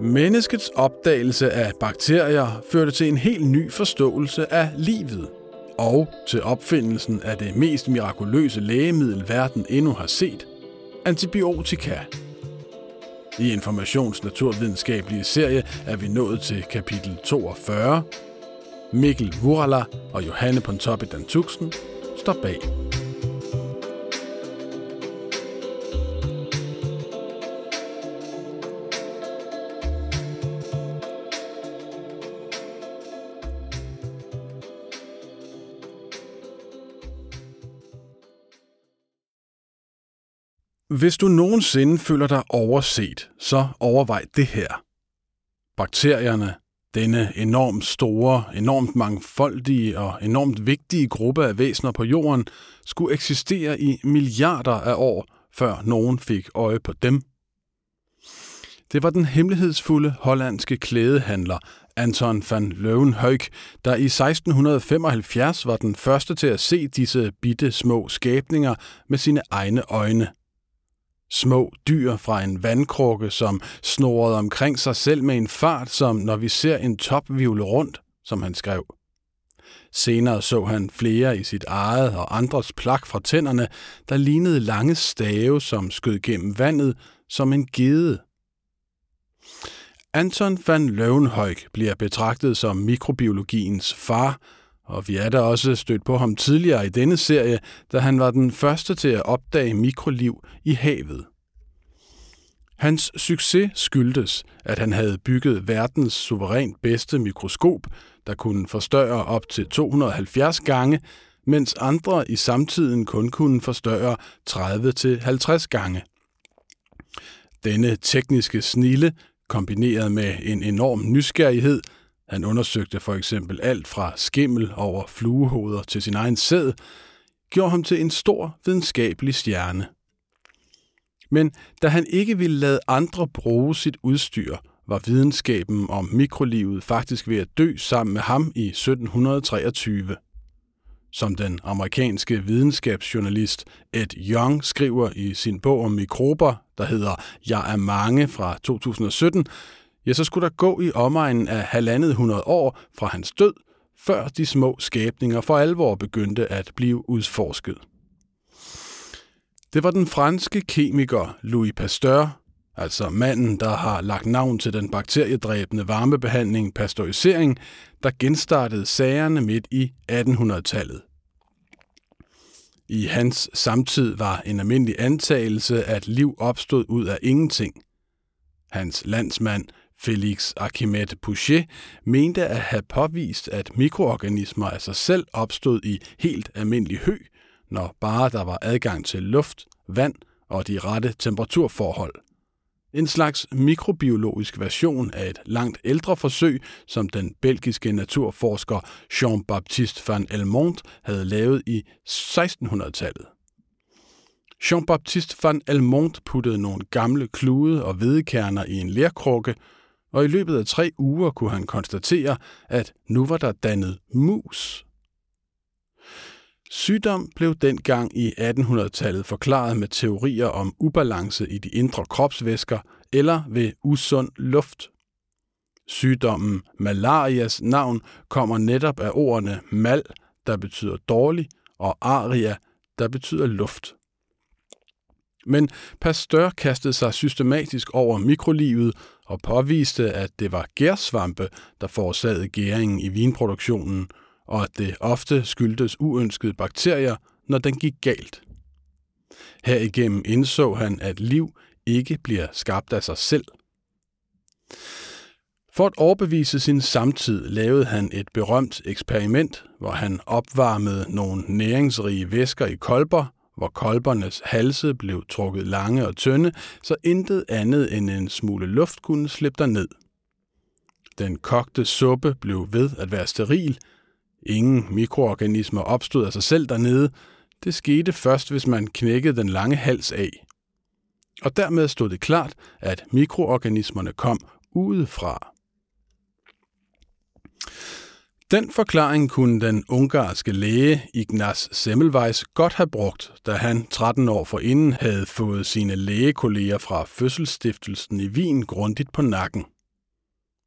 Menneskets opdagelse af bakterier førte til en helt ny forståelse af livet og til opfindelsen af det mest mirakuløse lægemiddel, verden endnu har set, antibiotika. I Informations naturvidenskabelige serie er vi nået til kapitel 42. Mikkel Vurala og Johanne Pontoppidan Tuxen står bag. Hvis du nogensinde føler dig overset, så overvej det her. Bakterierne, denne enormt store, enormt mangfoldige og enormt vigtige gruppe af væsener på jorden, skulle eksistere i milliarder af år, før nogen fik øje på dem. Det var den hemmelighedsfulde hollandske klædehandler Anton van Leeuwenhoek, der i 1675 var den første til at se disse bitte små skabninger med sine egne øjne – Små dyr fra en vandkrukke, som snorede omkring sig selv med en fart, som når vi ser en topvivle rundt, som han skrev. Senere så han flere i sit eget og andres plak fra tænderne, der lignede lange stave, som skød gennem vandet som en gede. Anton van Leeuwenhoek bliver betragtet som mikrobiologiens far, og vi er da også stødt på ham tidligere i denne serie, da han var den første til at opdage mikroliv i havet. Hans succes skyldtes, at han havde bygget verdens suverænt bedste mikroskop, der kunne forstørre op til 270 gange, mens andre i samtiden kun kunne forstørre 30-50 gange. Denne tekniske snille, kombineret med en enorm nysgerrighed, han undersøgte for eksempel alt fra skimmel over fluehoveder til sin egen sæd, gjorde ham til en stor videnskabelig stjerne. Men da han ikke ville lade andre bruge sit udstyr, var videnskaben om mikrolivet faktisk ved at dø sammen med ham i 1723. Som den amerikanske videnskabsjournalist Ed Young skriver i sin bog om mikrober, der hedder Jeg er mange fra 2017, ja, så skulle der gå i omegnen af halvandet hundrede år fra hans død, før de små skabninger for alvor begyndte at blive udforsket. Det var den franske kemiker Louis Pasteur, altså manden, der har lagt navn til den bakteriedræbende varmebehandling pasteurisering, der genstartede sagerne midt i 1800-tallet. I hans samtid var en almindelig antagelse, at liv opstod ud af ingenting. Hans landsmand Félix Archimède Pouchet mente at have påvist, at mikroorganismer af sig selv opstod i helt almindelig hø, når bare der var adgang til luft, vand og de rette temperaturforhold. En slags mikrobiologisk version af et langt ældre forsøg, som den belgiske naturforsker Jean-Baptiste van Elmont havde lavet i 1600-tallet. Jean-Baptiste van Elmont puttede nogle gamle klude og hvedekerner i en lerkrukke, og i løbet af tre uger kunne han konstatere, at nu var der dannet mus Sygdom blev dengang i 1800-tallet forklaret med teorier om ubalance i de indre kropsvæsker eller ved usund luft. Sygdommen malarias navn kommer netop af ordene mal, der betyder dårlig, og aria, der betyder luft. Men Pasteur kastede sig systematisk over mikrolivet og påviste, at det var gærsvampe, der forårsagede gæringen i vinproduktionen – og at det ofte skyldtes uønskede bakterier, når den gik galt. Herigennem indså han, at liv ikke bliver skabt af sig selv. For at overbevise sin samtid lavede han et berømt eksperiment, hvor han opvarmede nogle næringsrige væsker i kolber, hvor kolbernes halse blev trukket lange og tynde, så intet andet end en smule luft kunne slippe ned. Den kogte suppe blev ved at være steril, Ingen mikroorganismer opstod af sig selv dernede. Det skete først, hvis man knækkede den lange hals af. Og dermed stod det klart, at mikroorganismerne kom udefra. Den forklaring kunne den ungarske læge Ignaz Semmelweis godt have brugt, da han 13 år forinden havde fået sine lægekolleger fra Fødselsstiftelsen i Wien grundigt på nakken.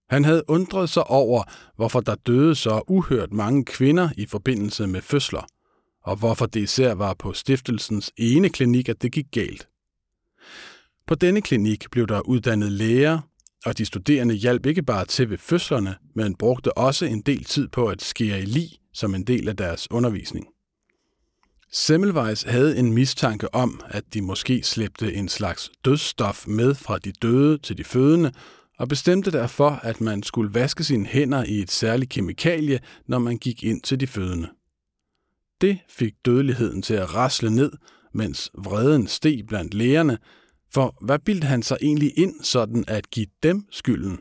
Han havde undret sig over, hvorfor der døde så uhørt mange kvinder i forbindelse med fødsler, og hvorfor det især var på stiftelsens ene klinik, at det gik galt. På denne klinik blev der uddannet læger, og de studerende hjalp ikke bare til ved fødslerne, men brugte også en del tid på at skære i lig som en del af deres undervisning. Semmelweis havde en mistanke om, at de måske slæbte en slags dødsstof med fra de døde til de fødende, og bestemte derfor, at man skulle vaske sine hænder i et særligt kemikalie, når man gik ind til de fødende. Det fik dødeligheden til at rasle ned, mens vreden steg blandt lægerne, for hvad bildte han sig egentlig ind sådan at give dem skylden?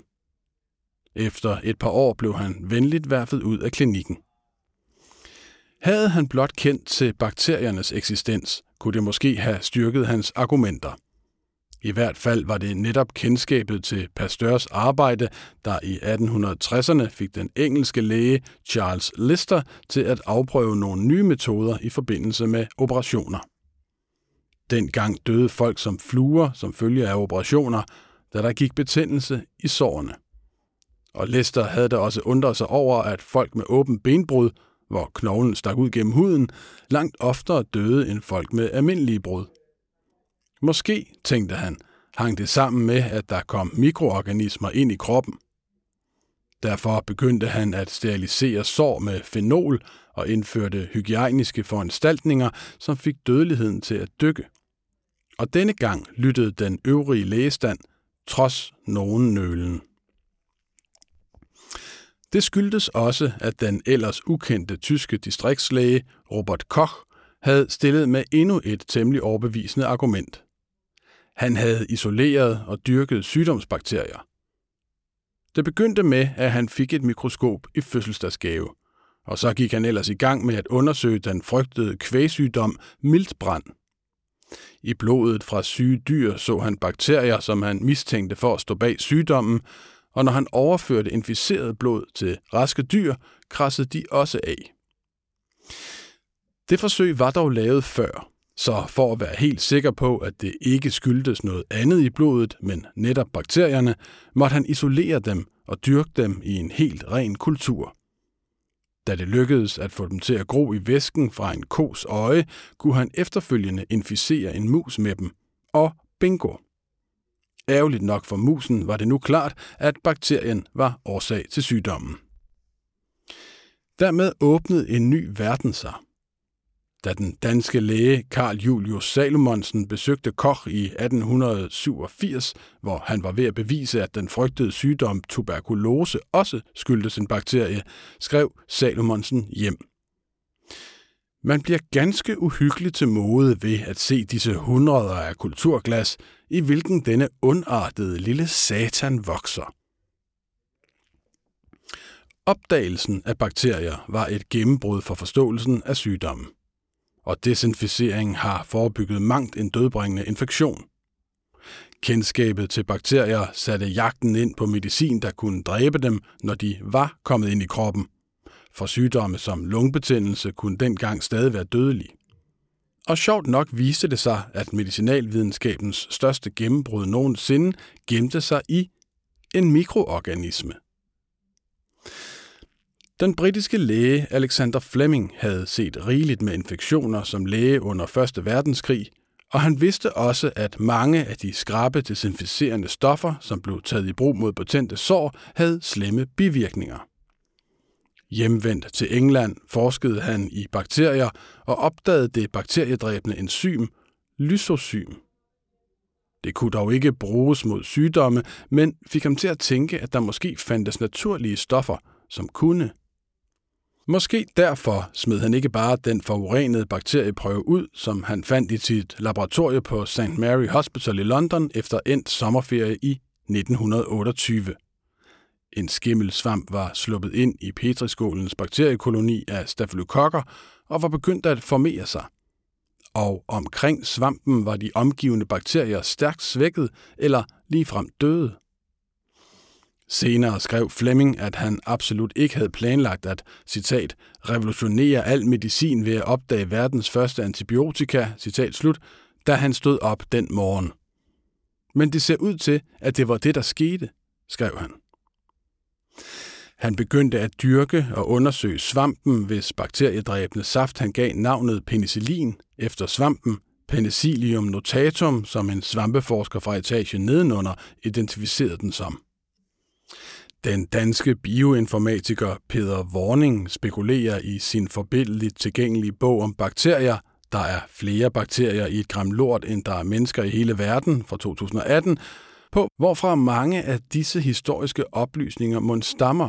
Efter et par år blev han venligt værfet ud af klinikken. Havde han blot kendt til bakteriernes eksistens, kunne det måske have styrket hans argumenter. I hvert fald var det netop kendskabet til Pasteurs arbejde, der i 1860'erne fik den engelske læge Charles Lister til at afprøve nogle nye metoder i forbindelse med operationer. Dengang døde folk som fluer som følge af operationer, da der gik betændelse i sårene. Og Lester havde da også undret sig over, at folk med åben benbrud hvor knoglen stak ud gennem huden, langt oftere døde end folk med almindelige brud. Måske, tænkte han, hang det sammen med, at der kom mikroorganismer ind i kroppen. Derfor begyndte han at sterilisere sår med fenol og indførte hygiejniske foranstaltninger, som fik dødeligheden til at dykke. Og denne gang lyttede den øvrige lægestand, trods nogen nølen. Det skyldtes også, at den ellers ukendte tyske distriktslæge Robert Koch havde stillet med endnu et temmelig overbevisende argument. Han havde isoleret og dyrket sygdomsbakterier. Det begyndte med, at han fik et mikroskop i fødselsdagsgave, og så gik han ellers i gang med at undersøge den frygtede kvægsygdom miltbrand. I blodet fra syge dyr så han bakterier, som han mistænkte for at stå bag sygdommen, og når han overførte inficeret blod til raske dyr, krassede de også af. Det forsøg var dog lavet før, så for at være helt sikker på, at det ikke skyldtes noget andet i blodet, men netop bakterierne, måtte han isolere dem og dyrke dem i en helt ren kultur. Da det lykkedes at få dem til at gro i væsken fra en kos øje, kunne han efterfølgende inficere en mus med dem. Og bingo! Ærgerligt nok for musen var det nu klart, at bakterien var årsag til sygdommen. Dermed åbnede en ny verden sig. Da den danske læge Karl Julius Salomonsen besøgte Koch i 1887, hvor han var ved at bevise, at den frygtede sygdom tuberkulose også skyldtes en bakterie, skrev Salomonsen hjem. Man bliver ganske uhyggelig til mode ved at se disse hundreder af kulturglas, i hvilken denne ondartede lille satan vokser. Opdagelsen af bakterier var et gennembrud for forståelsen af sygdommen, og desinficering har forebygget mangt en dødbringende infektion. Kendskabet til bakterier satte jagten ind på medicin, der kunne dræbe dem, når de var kommet ind i kroppen – for sygdomme som lungebetændelse kunne dengang stadig være dødelige. Og sjovt nok viste det sig, at medicinalvidenskabens største gennembrud nogensinde gemte sig i en mikroorganisme. Den britiske læge Alexander Fleming havde set rigeligt med infektioner som læge under 1. verdenskrig, og han vidste også, at mange af de skrabe desinficerende stoffer, som blev taget i brug mod potente sår, havde slemme bivirkninger. Hjemvendt til England forskede han i bakterier og opdagede det bakteriedræbende enzym lysozym. Det kunne dog ikke bruges mod sygdomme, men fik ham til at tænke, at der måske fandtes naturlige stoffer, som kunne. Måske derfor smed han ikke bare den forurenede bakterieprøve ud, som han fandt i sit laboratorie på St. Mary Hospital i London efter endt sommerferie i 1928. En skimmelsvamp var sluppet ind i petriskålens bakteriekoloni af stafylokokker og var begyndt at formere sig. Og omkring svampen var de omgivende bakterier stærkt svækket eller ligefrem døde. Senere skrev Fleming, at han absolut ikke havde planlagt at, citat, revolutionere al medicin ved at opdage verdens første antibiotika, citat slut, da han stod op den morgen. Men det ser ud til, at det var det, der skete, skrev han. Han begyndte at dyrke og undersøge svampen, hvis bakteriedræbende saft han gav navnet penicillin efter svampen Penicillium notatum, som en svampeforsker fra etagen nedenunder identificerede den som. Den danske bioinformatiker Peter Warning spekulerer i sin forbilledligt tilgængelige bog om bakterier, der er flere bakterier i et gram lort, end der er mennesker i hele verden fra 2018, på hvorfra mange af disse historiske oplysninger må stammer,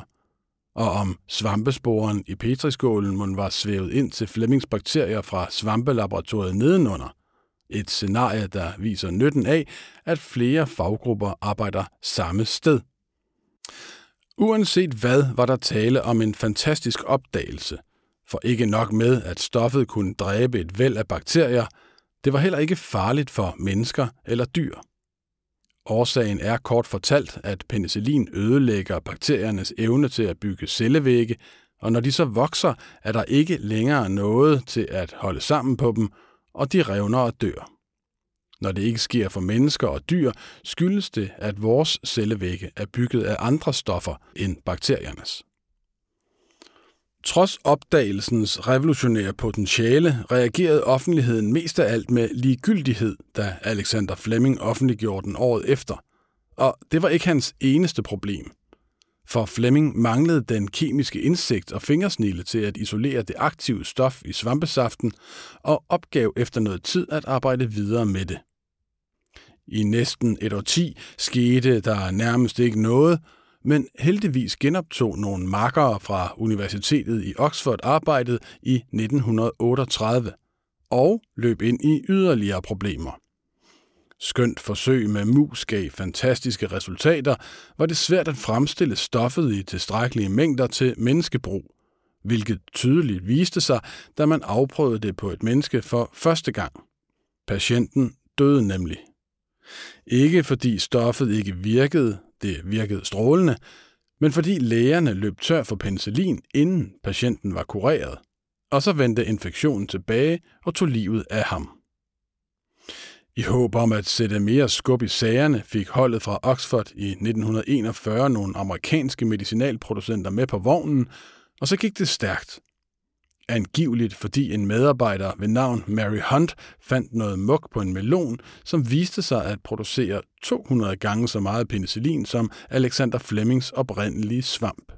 og om svampesporen i petriskålen mund var svævet ind til Flemings bakterier fra svampelaboratoriet nedenunder. Et scenarie, der viser nytten af, at flere faggrupper arbejder samme sted. Uanset hvad, var der tale om en fantastisk opdagelse. For ikke nok med, at stoffet kunne dræbe et væld af bakterier, det var heller ikke farligt for mennesker eller dyr. Årsagen er kort fortalt, at penicillin ødelægger bakteriernes evne til at bygge cellevægge, og når de så vokser, er der ikke længere noget til at holde sammen på dem, og de revner og dør. Når det ikke sker for mennesker og dyr, skyldes det, at vores cellevægge er bygget af andre stoffer end bakteriernes. Trods opdagelsens revolutionære potentiale reagerede offentligheden mest af alt med ligegyldighed, da Alexander Fleming offentliggjorde den året efter. Og det var ikke hans eneste problem. For Fleming manglede den kemiske indsigt og fingersnille til at isolere det aktive stof i svampesaften, og opgav efter noget tid at arbejde videre med det. I næsten et årti skete der nærmest ikke noget, men heldigvis genoptog nogle makkere fra Universitetet i Oxford arbejdet i 1938 og løb ind i yderligere problemer. Skønt forsøg med mus gav fantastiske resultater, var det svært at fremstille stoffet i tilstrækkelige mængder til menneskebrug, hvilket tydeligt viste sig, da man afprøvede det på et menneske for første gang. Patienten døde nemlig. Ikke fordi stoffet ikke virkede, det virkede strålende, men fordi lægerne løb tør for penicillin, inden patienten var kureret, og så vendte infektionen tilbage og tog livet af ham. I håb om at sætte mere skub i sagerne, fik holdet fra Oxford i 1941 nogle amerikanske medicinalproducenter med på vognen, og så gik det stærkt angiveligt fordi en medarbejder ved navn Mary Hunt fandt noget muk på en melon, som viste sig at producere 200 gange så meget penicillin som Alexander Flemings oprindelige svamp.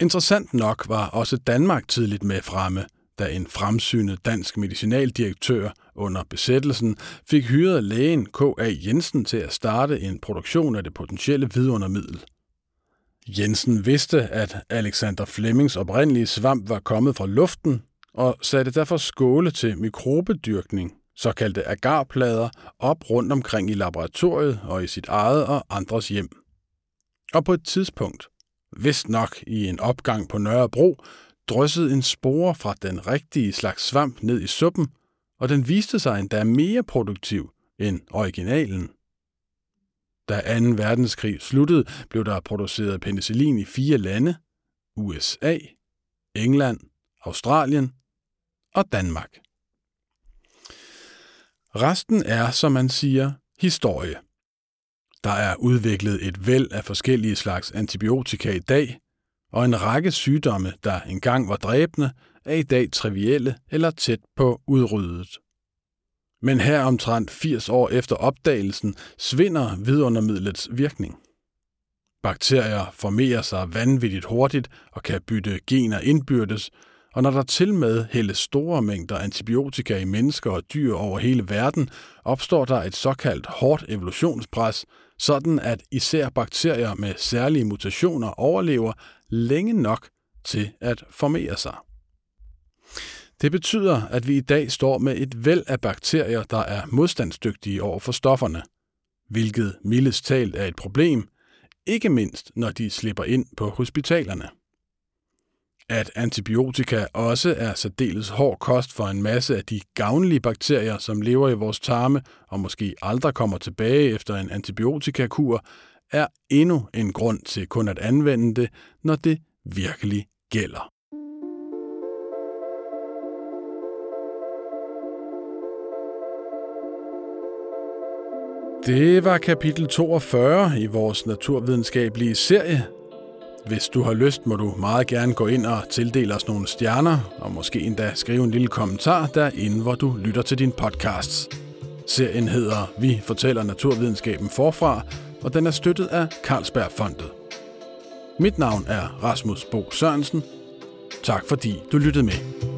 Interessant nok var også Danmark tidligt med fremme, da en fremsynet dansk medicinaldirektør under besættelsen fik hyret lægen K.A. Jensen til at starte en produktion af det potentielle vidundermiddel. Jensen vidste, at Alexander Flemings oprindelige svamp var kommet fra luften, og satte derfor skåle til mikrobedyrkning, såkaldte agarplader, op rundt omkring i laboratoriet og i sit eget og andres hjem. Og på et tidspunkt, vist nok i en opgang på Nørrebro, dryssede en spore fra den rigtige slags svamp ned i suppen, og den viste sig endda mere produktiv end originalen. Da 2. verdenskrig sluttede, blev der produceret penicillin i fire lande, USA, England, Australien og Danmark. Resten er, som man siger, historie. Der er udviklet et væld af forskellige slags antibiotika i dag, og en række sygdomme, der engang var dræbende, er i dag trivielle eller tæt på udryddet. Men her omtrent 80 år efter opdagelsen svinder vidundermidlets virkning. Bakterier formerer sig vanvittigt hurtigt og kan bytte gener indbyrdes, og når der til med hældes store mængder antibiotika i mennesker og dyr over hele verden, opstår der et såkaldt hårdt evolutionspres, sådan at især bakterier med særlige mutationer overlever længe nok til at formere sig. Det betyder, at vi i dag står med et væld af bakterier, der er modstandsdygtige over for stofferne, hvilket mildest talt er et problem, ikke mindst når de slipper ind på hospitalerne. At antibiotika også er særdeles hård kost for en masse af de gavnlige bakterier, som lever i vores tarme og måske aldrig kommer tilbage efter en antibiotikakur, er endnu en grund til kun at anvende det, når det virkelig gælder. Det var kapitel 42 i vores naturvidenskabelige serie. Hvis du har lyst, må du meget gerne gå ind og tildele os nogle stjerner, og måske endda skrive en lille kommentar derinde, hvor du lytter til din podcasts. Serien hedder Vi fortæller naturvidenskaben forfra, og den er støttet af Carlsbergfondet. Mit navn er Rasmus Bo Sørensen. Tak fordi du lyttede med.